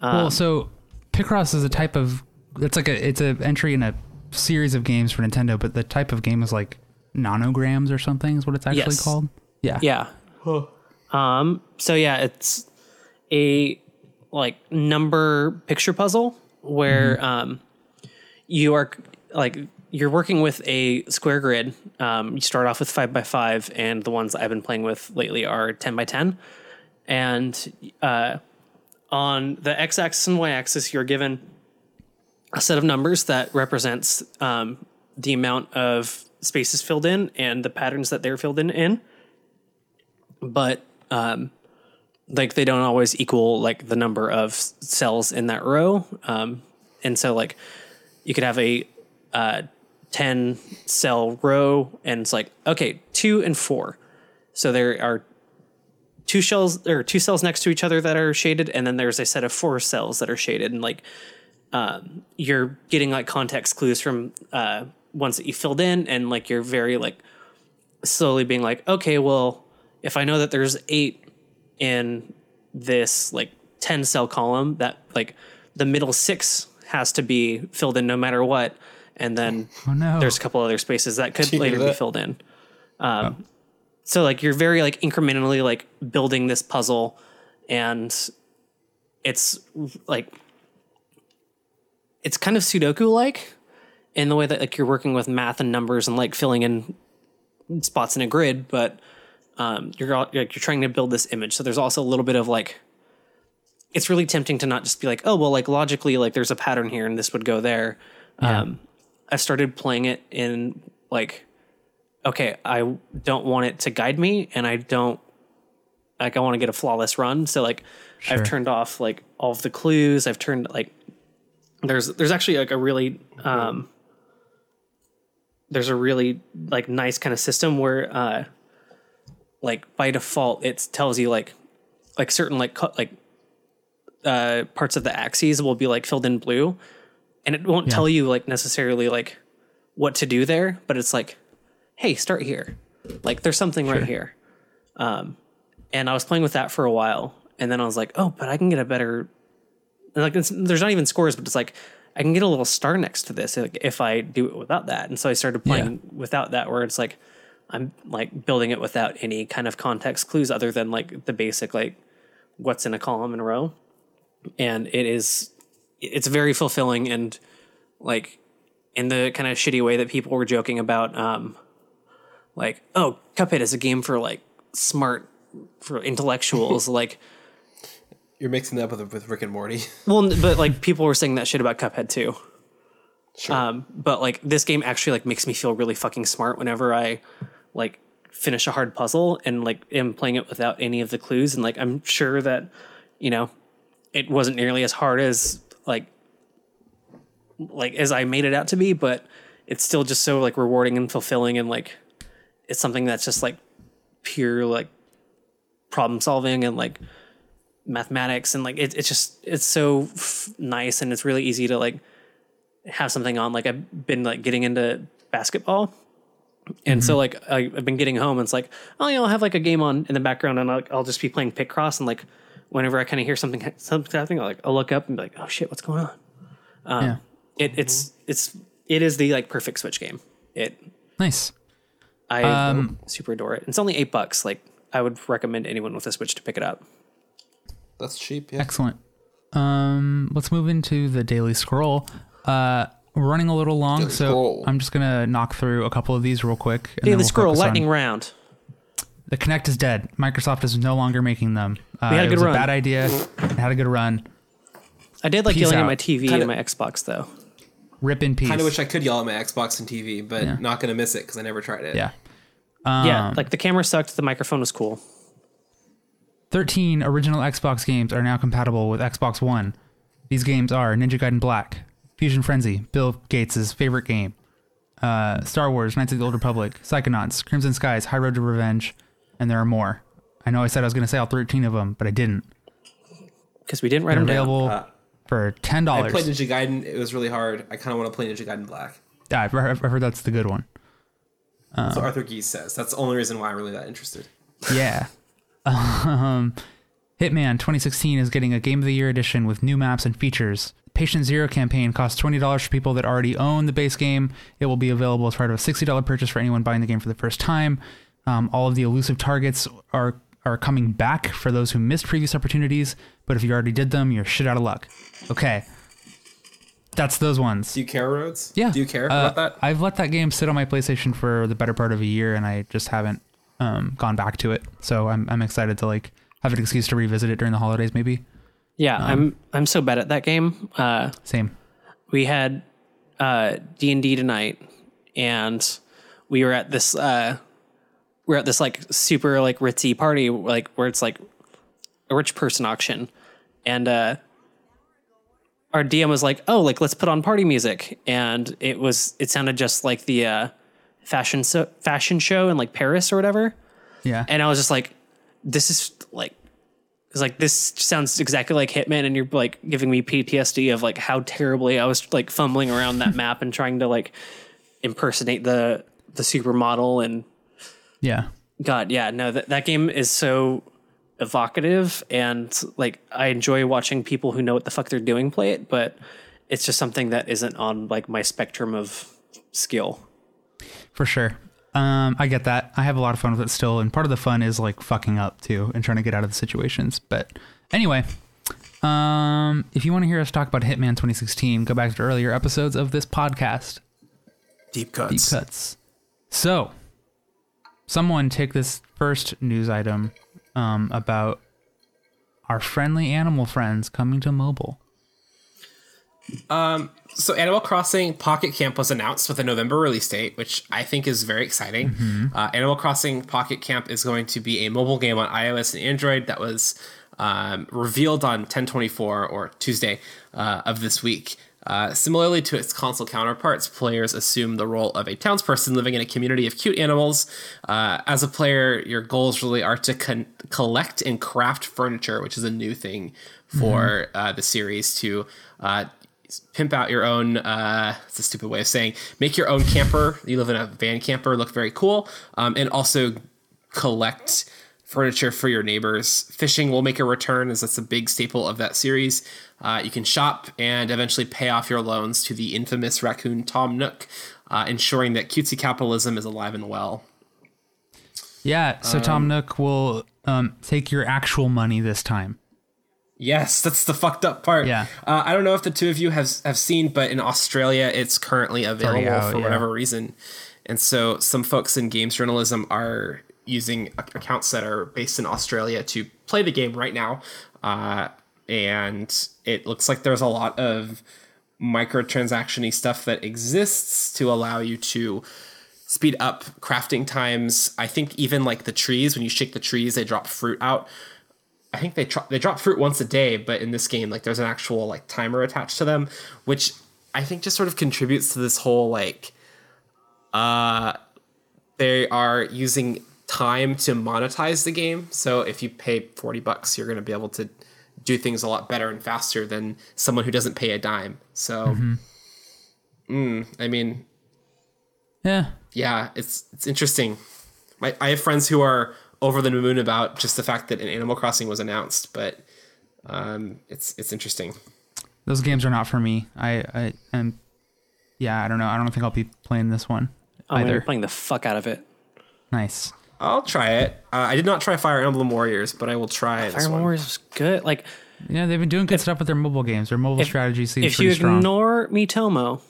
A: well, so Picross is a type of it's like a it's a entry in a series of games for Nintendo, but the type of game is like nonograms or something is what it's actually
C: Yes.
A: called. Yeah.
C: Yeah. Um. So yeah, it's a like number picture puzzle where um you are like you're working with a square grid. Um, you start off with five by five, and the ones I've been playing with lately are ten by ten. And uh, on the x-axis and y-axis, you're given a set of numbers that represents um, the amount of spaces filled in and the patterns that they're filled in in but um, like they don't always equal like the number of cells in that row. Um, and so like you could have a uh, 10 cell row and it's like, okay, two and four. So there are two shells or two cells next to each other that are shaded. And then there's a set of four cells that are shaded. And like, um, you're getting like context clues from, uh, ones that you filled in and like you're very like slowly being like, okay, well, if I know that there's eight in this like 10 cell column, that like the middle six has to be filled in no matter what. And then <laughs>
A: Oh no.
C: there's a couple other spaces that could later
B: hear
C: be filled in. Um, So like you're very like incrementally like building this puzzle, and it's like it's kind of Sudoku like in the way that like you're working with math and numbers and like filling in spots in a grid, but um, you're like you're trying to build this image. So there's also a little bit of like it's really tempting to not just be like, oh well, like logically, like there's a pattern here and this would go there. Um, I started playing it in like, okay, I don't want it to guide me, and I don't like I want to get a flawless run. So like,
A: Sure.
C: I've turned off like all of the clues. I've turned like there's there's actually like a really um there's a really like nice kind of system where uh like by default it tells you like like certain like co- like uh parts of the axes will be like filled in blue and it won't tell you like necessarily like what to do there but it's like hey start here. Like there's something right here. Um and i was playing with that for a while and then i was like oh but i can get a better and, like it's, there's not even scores but it's like i can get a little star next to this like, if i do it without that. And so i started playing without that where it's like i'm like building it without any kind of context clues other than like the basic like what's in a column in a row and it is it's very fulfilling and like in the kind of shitty way that people were joking about um like oh cuphead is a game for like smart for intellectuals <laughs> like
B: You're mixing that up with with Rick and Morty. <laughs>
C: well but like people were saying that shit about cuphead too
B: Sure.
C: um but like this game actually like makes me feel really fucking smart whenever i like finish a hard puzzle and like am playing it without any of the clues. And like i'm sure that you know it wasn't nearly as hard as like like as i made it out to be but it's still just so like rewarding and fulfilling and like it's something that's just like pure like problem solving and like mathematics. And like it, it's just it's so f- nice and it's really easy to like have something on. Like i've been like getting into basketball and so like I, i've been getting home and it's like oh yeah i'll have like a game on in the background and i'll, I'll just be playing Picross and like whenever i kind of hear something something happening i'll like i'll look up and be like oh shit what's going on
A: yeah.
C: it, it's it's it is the like perfect switch game it
A: Nice.
C: i
A: Um,
C: super adore it it's only eight bucks like i would recommend anyone with a switch to pick it up
B: That's cheap. Yeah.
A: Excellent. Um, let's move into the daily scroll. Uh, we're running a little long, so
B: Scroll.
A: I'm just gonna knock through a couple of these real quick. and then
C: daily
A: we'll
C: scroll
A: focus on-
C: lightning round
A: The Kinect is dead. Microsoft is no longer making them. Uh,
C: We had a
A: it
C: good
A: was
C: run.
A: a bad idea. It had a good run.
C: i did like
A: Peace
C: yelling at my tv
B: Kinda-
C: and my xbox though
A: Rip in peace.
B: Kind of wish I could yell at my Xbox and TV, but not gonna miss it because I never tried it.
A: yeah. Um,
C: yeah like the camera sucked the microphone was cool
A: 13 original Xbox games are now compatible with Xbox One. These games are Ninja Gaiden Black, Fusion Frenzy, Bill Gates' favorite game, uh, Star Wars, Knights of the Old Republic, Psychonauts, Crimson Skies, High Road to Revenge, and there are more. I know I said I was going to say all 13 of them, but I didn't.
C: because we didn't write
A: They're
C: them down
A: available for $10.
B: I played Ninja Gaiden. It was really hard. I kind of want to play Ninja Gaiden Black.
A: yeah, I've heard, I've heard that's the good one.
B: That's what Arthur Gies says. That's the only reason why I'm really that interested.
A: Yeah. <laughs> um, Hitman 2016 is getting a Game of the Year edition with new maps and features. Patient Zero campaign costs $20 for people that already own the base game. It will be available as part of a $60 purchase for anyone buying the game for the first time. Um, all of the elusive targets are are coming back for those who missed previous opportunities, but if you already did them, you're shit out of luck. Okay. That's those ones.
B: Do you care, Rhodes?
A: Yeah.
B: Do you care
A: Uh,
B: about that?
A: I've let that game sit on my PlayStation for the better part of a year, and I just haven't um, gone back to it. So I'm I'm excited to like have an excuse to revisit it during the holidays, maybe.
C: Yeah
A: Um,
C: i'm i'm so bad at that game uh
A: Same.
C: we had uh d&d tonight and we were at this uh we're at this like super like ritzy party like where it's like a rich person auction and uh our dm was like oh like let's put on party music and it was it sounded just like the uh fashion so, fashion show in like paris or whatever
A: Yeah.
C: and i was just like this is like like this sounds exactly like Hitman, and you're like giving me PTSD of like how terribly I was like fumbling around that map and trying to like impersonate the the supermodel and
A: Yeah.
C: God, yeah, no, that that game is so evocative and like I enjoy watching people who know what the fuck they're doing play it, but it's just something that isn't on like my spectrum of skill.
A: For sure. Um, I get that. I have a lot of fun with it still, and part of the fun is like fucking up too and trying to get out of the situations. But anyway, um, if you want to hear us talk about Hitman 2016, go back to earlier episodes of this podcast.
B: Deep cuts.
A: Deep cuts. So, someone take this first news item um, about our friendly animal friends coming to mobile.
B: So Animal Crossing Pocket Camp was announced with a November release date, which I think is very exciting. Uh, Animal Crossing Pocket Camp is going to be a mobile game on iOS and Android that was um, revealed on 1024 or Tuesday uh, of this week. Uh, similarly to its console counterparts, players assume the role of a townsperson living in a community of cute animals. Uh, as a player, your goals really are to con- collect and craft furniture, which is a new thing for uh, the series to uh, pimp out your own uh it's a stupid way of saying make your own camper. You live in a van camper look very cool. Um, and also collect furniture for your neighbors. Fishing will make a return as that's a big staple of that series. Uh, you can shop and eventually pay off your loans to the infamous raccoon tom nook uh, ensuring that cutesy capitalism is alive and well.
A: Yeah, so Tom Nook will um, take your actual money this time.
B: Yes, that's the fucked up part.
A: Yeah.
B: Uh, I don't know if the two of you have have seen, but in Australia, it's currently available
A: out,
B: for
A: yeah.
B: whatever reason, and so some folks in games journalism are using accounts that are based in Australia to play the game right now, uh, and it looks like there's a lot of microtransaction-y stuff that exists to allow you to speed up crafting times. I think even like the trees, when you shake the trees, they drop fruit out. I think they tr- they drop fruit once a day, but in this game, like there's an actual like timer attached to them, which I think just sort of contributes to this whole like, uh, they are using time to monetize the game. So if you pay forty bucks, you're gonna be able to do things a lot better and faster than someone who doesn't pay a dime. So, mm, I mean,
A: Yeah,
B: yeah, it's it's interesting. My, I have friends who are over the moon about just the fact that an Animal Crossing was announced, but um, it's it's interesting.
A: those games are not for me. I, I am, yeah, I don't know. I don't think I'll be playing this one
C: I'm gonna
A: either.
C: playing the fuck out of it.
A: Nice.
B: I'll try it. Uh, I did not try Fire Emblem Warriors, but I will try this
C: Fire Emblem
B: one.
C: Warriors was good. Like
A: Yeah, they've been doing good stuff with their mobile games. Their mobile strategy seems
C: if
A: pretty strong.
C: If you ignore Miitomo,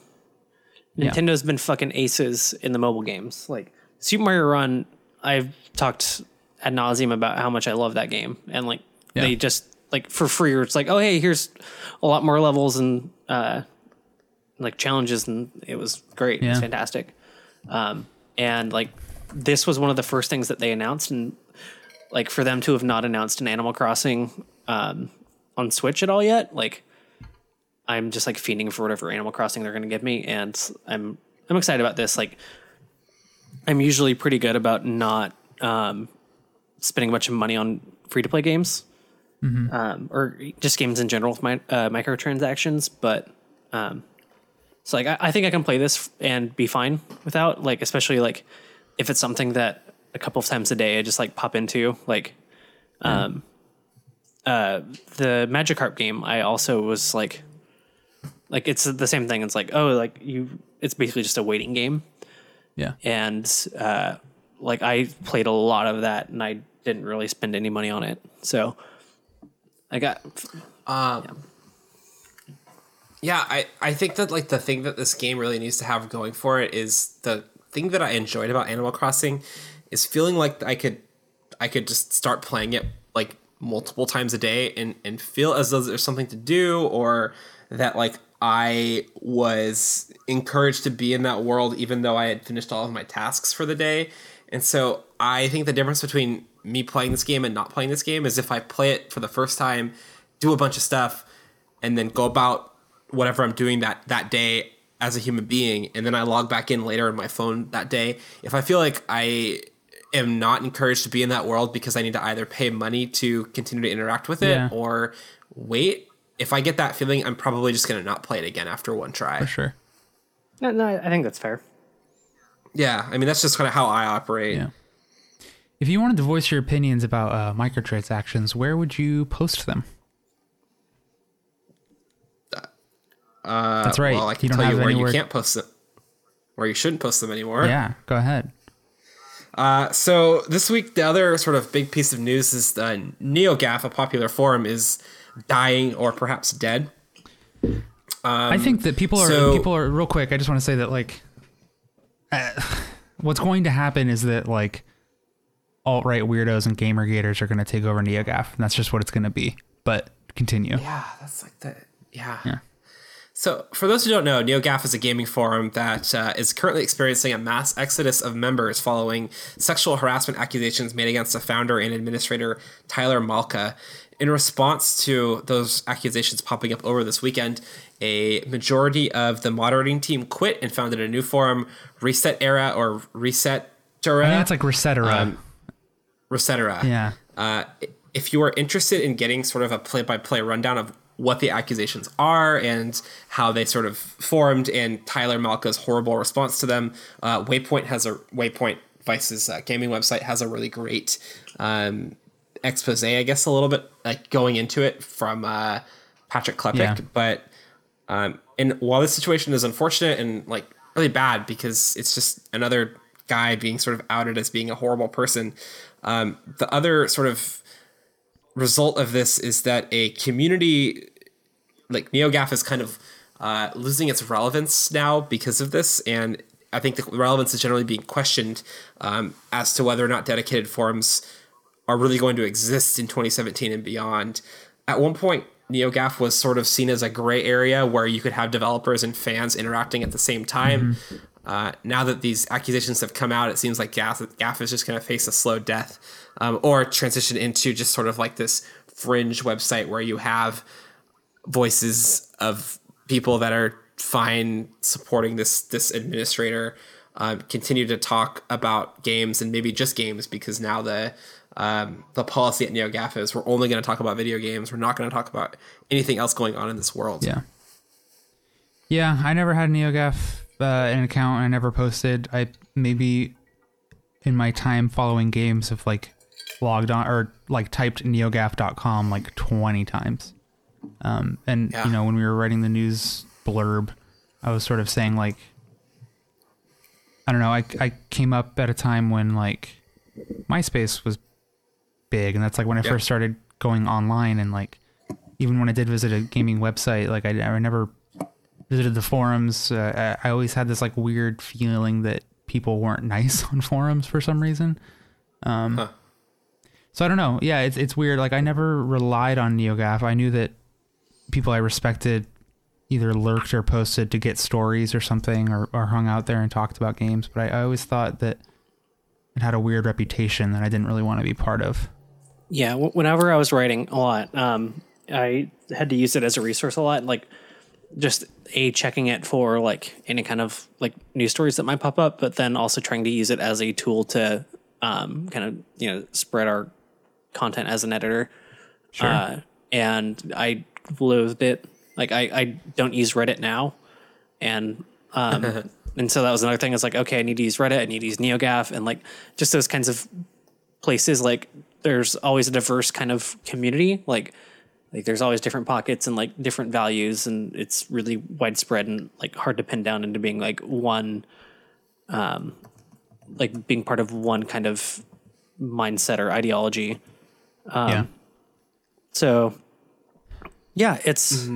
A: Yeah.
C: Nintendo's been fucking aces in the mobile games. Like Super Mario Run, I've talked ad nauseum about how much I love that game, and like
A: Yeah.
C: they just like for free, or it's like, oh hey, here's a lot more levels and uh, like challenges, and it was great. It was fantastic. Um, and like this was one of the first things that they announced, and like for them to have not announced an Animal Crossing um, on Switch at all yet, like I'm just like fiending for whatever Animal Crossing they're going to give me, and I'm I'm excited about this. Like, I'm usually pretty good about not um, spending a bunch of money on free to play games, um, or just games in general with my uh, microtransactions. But um, so like I, I think I can play this and be fine without like, especially like if it's something that a couple of times a day I just like pop into like. Um, uh, the Magikarp game, I also was like, like it's the same thing. It's like, oh, like you, it's basically just a waiting game,
A: yeah.
C: and uh, like I played a lot of that, and I didn't really spend any money on it. So I got um,
B: Yeah, I, I think that like the thing that this game really needs to have going for it is the thing that I enjoyed about Animal Crossing is feeling like I could I could just start playing it like multiple times a day and, and feel as though there's something to do or that like I was encouraged to be in that world even though I had finished all of my tasks for the day. And so I think the difference between me playing this game and not playing this game is if I play it for the first time, do a bunch of stuff, and then go about whatever I'm doing that that day as a human being, and then I log back in later on my phone that day. If I feel like I am not encouraged to be in that world because I need to either pay money to continue to interact with it
A: Yeah.
B: or wait, if I get that feeling, I'm probably just gonna not play it again after one try.
A: For sure.
C: no, no, I think that's fair.
B: Yeah, I mean that's just kind of how I operate.
A: Yeah. If you wanted to voice your opinions about uh, microtransactions, where would you post them?
B: Uh,
A: That's right.
B: Well, I
A: You
B: can
A: don't
B: tell you where
A: anywhere-
B: you can't post them, where you shouldn't post them anymore.
A: Yeah, go ahead.
B: Uh, so this week, the other sort of big piece of news is uh, NeoGAF, a popular forum, is dying or perhaps dead.
A: I think that people are
B: Um, so-
A: people are real quick. I just want to say that like, uh, <laughs> what's going to happen is that like, alt right weirdos and gamer gators are going to take over NeoGAF, and that's just what it's going to be. But continue.
B: Yeah, that's like the yeah.
A: Yeah.
B: So, for those who don't know, NeoGAF is a gaming forum that uh, is currently experiencing a mass exodus of members following sexual harassment accusations made against the founder and administrator Tyler Malka. In response to those accusations popping up over this weekend, a majority of the moderating team quit and founded a new forum, Reset Era or Reset
A: I think
B: Era.
A: it's like Resetera.
B: Um, Resetera.
A: yeah.
B: Uh, if you are interested in getting sort of a play-by-play rundown of what the accusations are and how they sort of formed and Tyler Malka's horrible response to them, uh, Waypoint has a Waypoint Vice's uh, gaming website has a really great um, expose, I guess, a little bit like going into it from uh, Patrick Klepek.
A: Yeah.
B: But um, and while this situation is unfortunate and like really bad because it's just another guy being sort of outed as being a horrible person, um, the other sort of result of this is that a community like NeoGAF is kind of uh, losing its relevance now because of this, and I think the relevance is generally being questioned um, as to whether or not dedicated forums are really going to exist in 2017 and beyond. At one point, NeoGAF was sort of seen as a gray area where you could have developers and fans interacting at the same time. Uh, now that these accusations have come out, it seems like GAF, GAF is just going to face a slow death um, or transition into just sort of like this fringe website where you have voices of people that are fine supporting this this administrator um, continue to talk about games and maybe just games because now the um, the policy at NeoGAF is we're only going to talk about video games. We're not going to talk about anything else going on in this world.
A: Yeah. Yeah, I never had NeoGAF uh, an account. I never posted. I maybe in my time following games have like logged on or like typed neogaf.com like 20 times. Um, and
B: Yeah.
A: you know, when we were writing the news blurb, I was sort of saying like, I don't know, I, I came up at a time when like MySpace was big. And that's like when I
B: Yeah.
A: first started going online and like, even when I did visit a gaming website, like I, I never visited the forums. Uh, I I always had this like weird feeling that people weren't <laughs> nice on forums for some reason. Um,
B: Huh.
A: So I don't know. Yeah, it's it's weird. Like I never relied on NeoGAF. I knew that people I respected either lurked or posted to get stories or something, or, or hung out there and talked about games. But I, I always thought that it had a weird reputation that I didn't really want to be part of.
C: Yeah, whenever I was writing a lot, um, I had to use it as a resource a lot, like just a checking it for like any kind of like news stories that might pop up, but then also trying to use it as a tool to um, kind of you know spread our content as an editor.
A: Sure.
C: Uh, and I loathed it. Like I, I don't use Reddit now, and um, <laughs> and so that was another thing. It's like okay, I need to use Reddit. I need to use NeoGAF, and like just those kinds of places. Like there's always a diverse kind of community. Like like there's always different pockets and like different values, and it's really widespread and like hard to pin down into being like one, um, like being part of one kind of mindset or ideology.
A: yeah.
C: So, yeah, it's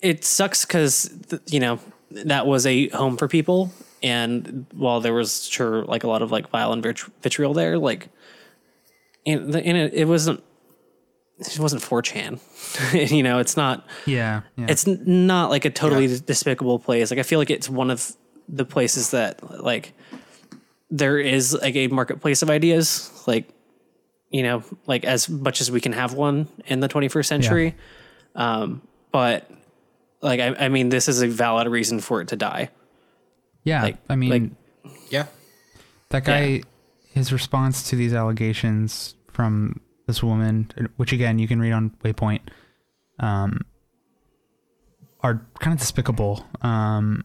C: it sucks because you know that was a home for people, and while there was sure like a lot of like violent vitriol there, like, and, and it, it wasn't it wasn't 4chan. <laughs> you know, it's not
A: Yeah. Yeah.
C: it's not like a totally
B: Yeah.
C: despicable place. Like I feel like it's one of the places that like there is like a marketplace of ideas. Like you know, like as much as we can have one in the 21st century. Um, but like I, I mean, this is a valid reason for it to die.
A: yeah.
C: like-
A: I mean,
C: like-
B: Yeah.
A: That guy,
C: Yeah.
A: his response to these allegations from this woman, which again you can read on Waypoint, um, are kind of despicable. Um,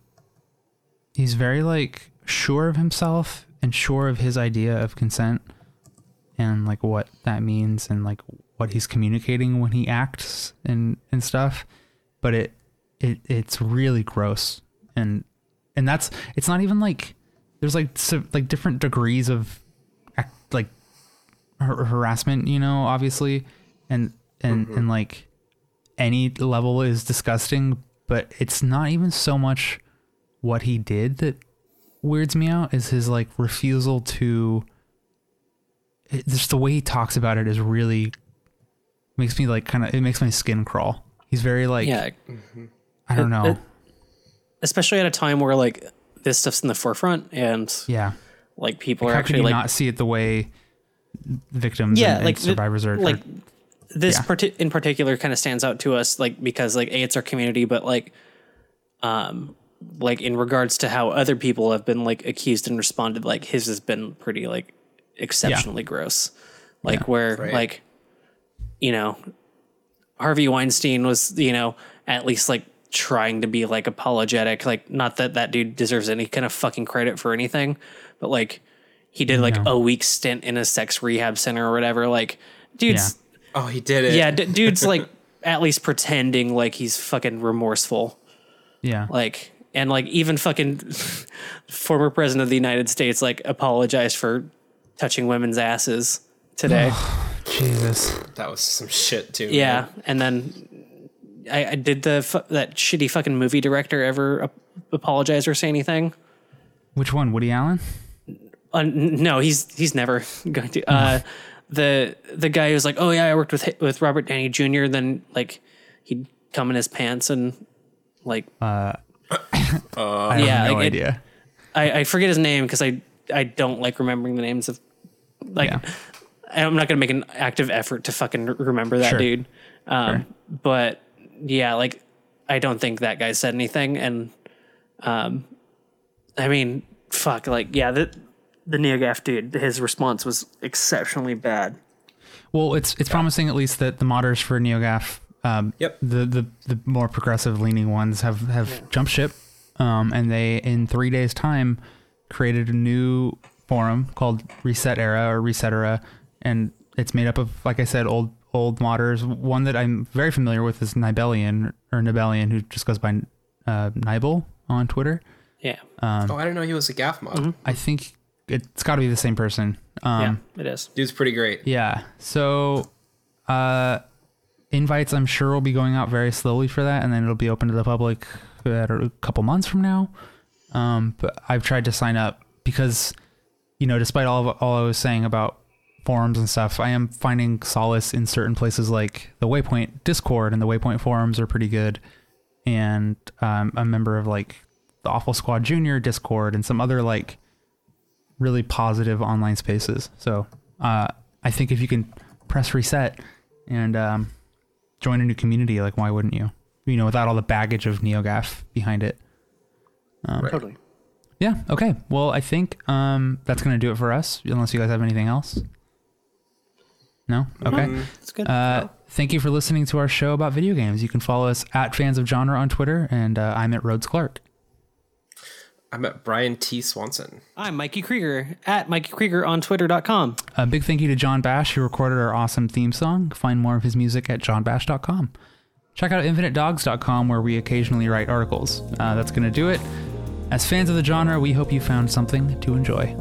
A: he's very like sure of himself and sure of his idea of consent, and like what that means and like what he's communicating when he acts and and stuff. But it it it's really gross and and that's it's not even like there's like so, like different degrees of har- harassment, you know, obviously, and and mm-hmm. and like any level is disgusting, but it's not even so much what he did that weirds me out is his like refusal to it, just the way he talks about it is really makes me like kind of it makes my skin crawl. He's very like
C: yeah,
A: I don't
C: It-
A: know.
C: it- especially at a time where like this stuff's in the forefront and
A: yeah.
C: like people are
A: How can
C: actually
A: you
C: like
A: not see it the way victims
C: yeah
A: and, and
C: like th-
A: survivors are
C: like
A: are-
C: this
A: yeah.
C: parti- in particular kind of stands out to us like because like a it's our community but like um like in regards to how other people have been like accused and responded like his has been pretty like exceptionally gross like
A: Yeah.
C: where
B: Right.
C: like you know Harvey Weinstein was you know at least like trying to be like apologetic like not that that dude deserves any kind of fucking credit for anything but like he did like
A: No.
C: a week stint in a sex rehab center or whatever like dude's
B: Oh, he did it.
C: yeah, d- <laughs> dude's like at least pretending like he's fucking remorseful.
A: yeah.
C: Like, and like even fucking <laughs> former president of the United States like apologized for touching women's asses today. <sighs>
A: Jesus.
B: That was some shit too.
C: yeah,
B: man.
C: and then I, I did the fu- that shitty fucking movie director ever ap- apologize or say anything?
A: Which one? Woody Allen?
C: Uh, no, he's he's never <laughs> going to. Uh, <sighs> the the guy who's like, oh yeah, I worked with with Robert Downey Jr. Then like he'd come in his pants and like <coughs>
A: I
C: Yeah,
A: have no
C: like it-
A: idea.
C: I, I forget his name because I I don't like remembering the names of like
A: Yeah.
C: I'm not gonna make an active effort to fucking remember that
A: Sure.
C: dude. Um, but yeah, like I don't think that guy said anything, and um, I mean, fuck, like yeah, the the NeoGaf dude, his response was exceptionally bad.
A: Well, it's it's promising at least that the modders for NeoGaf, um,
B: Yep.
A: the, the the more progressive leaning ones have have jumped ship, um, and they in three days' time created a new forum called Reset Era or Reset Era, and it's made up of like I said, old old modders. One that I'm very familiar with is Nibelian or Nibelian, who just goes by uh, Nibel on Twitter.
C: Yeah,
B: Oh, I didn't know he was a GAF mod.
A: I think it's got to be the same person. Um,
C: yeah, it is.
B: Dude's pretty great.
A: Yeah. So, uh, invites I'm sure will be going out very slowly for that, and then it'll be open to the public at a couple months from now. Um, but I've tried to sign up because, you know, despite all of all I was saying about forums and stuff, I am finding solace in certain places like the Waypoint Discord and the Waypoint forums are pretty good, and um, I'm a member of like the Awful Squad Junior Discord and some other like really positive online spaces. So uh, I think if you can press reset and um, join a new community, like why wouldn't you? You know, without all the baggage of NeoGaf behind it.
B: Right.
C: Totally.
A: Yeah. Okay. Well, I think um, that's gonna do it for us. Unless you guys have anything else. No. Okay.
C: It's good.
A: Uh, thank you for listening to our show about video games. You can follow us at Fans of Genre on Twitter, and uh, I'm at Rhodes Clark.
B: I met Brian T. Swanson.
C: I'm Mikey Krieger at Mikey Krieger on Twitter.com.
A: A big thank you to John Bash, who recorded our awesome theme song. Find more of his music at johnbash.com. Check out infinitedogs.com, where we occasionally write articles. Uh, that's going to do it. As fans of the genre, we hope you found something to enjoy.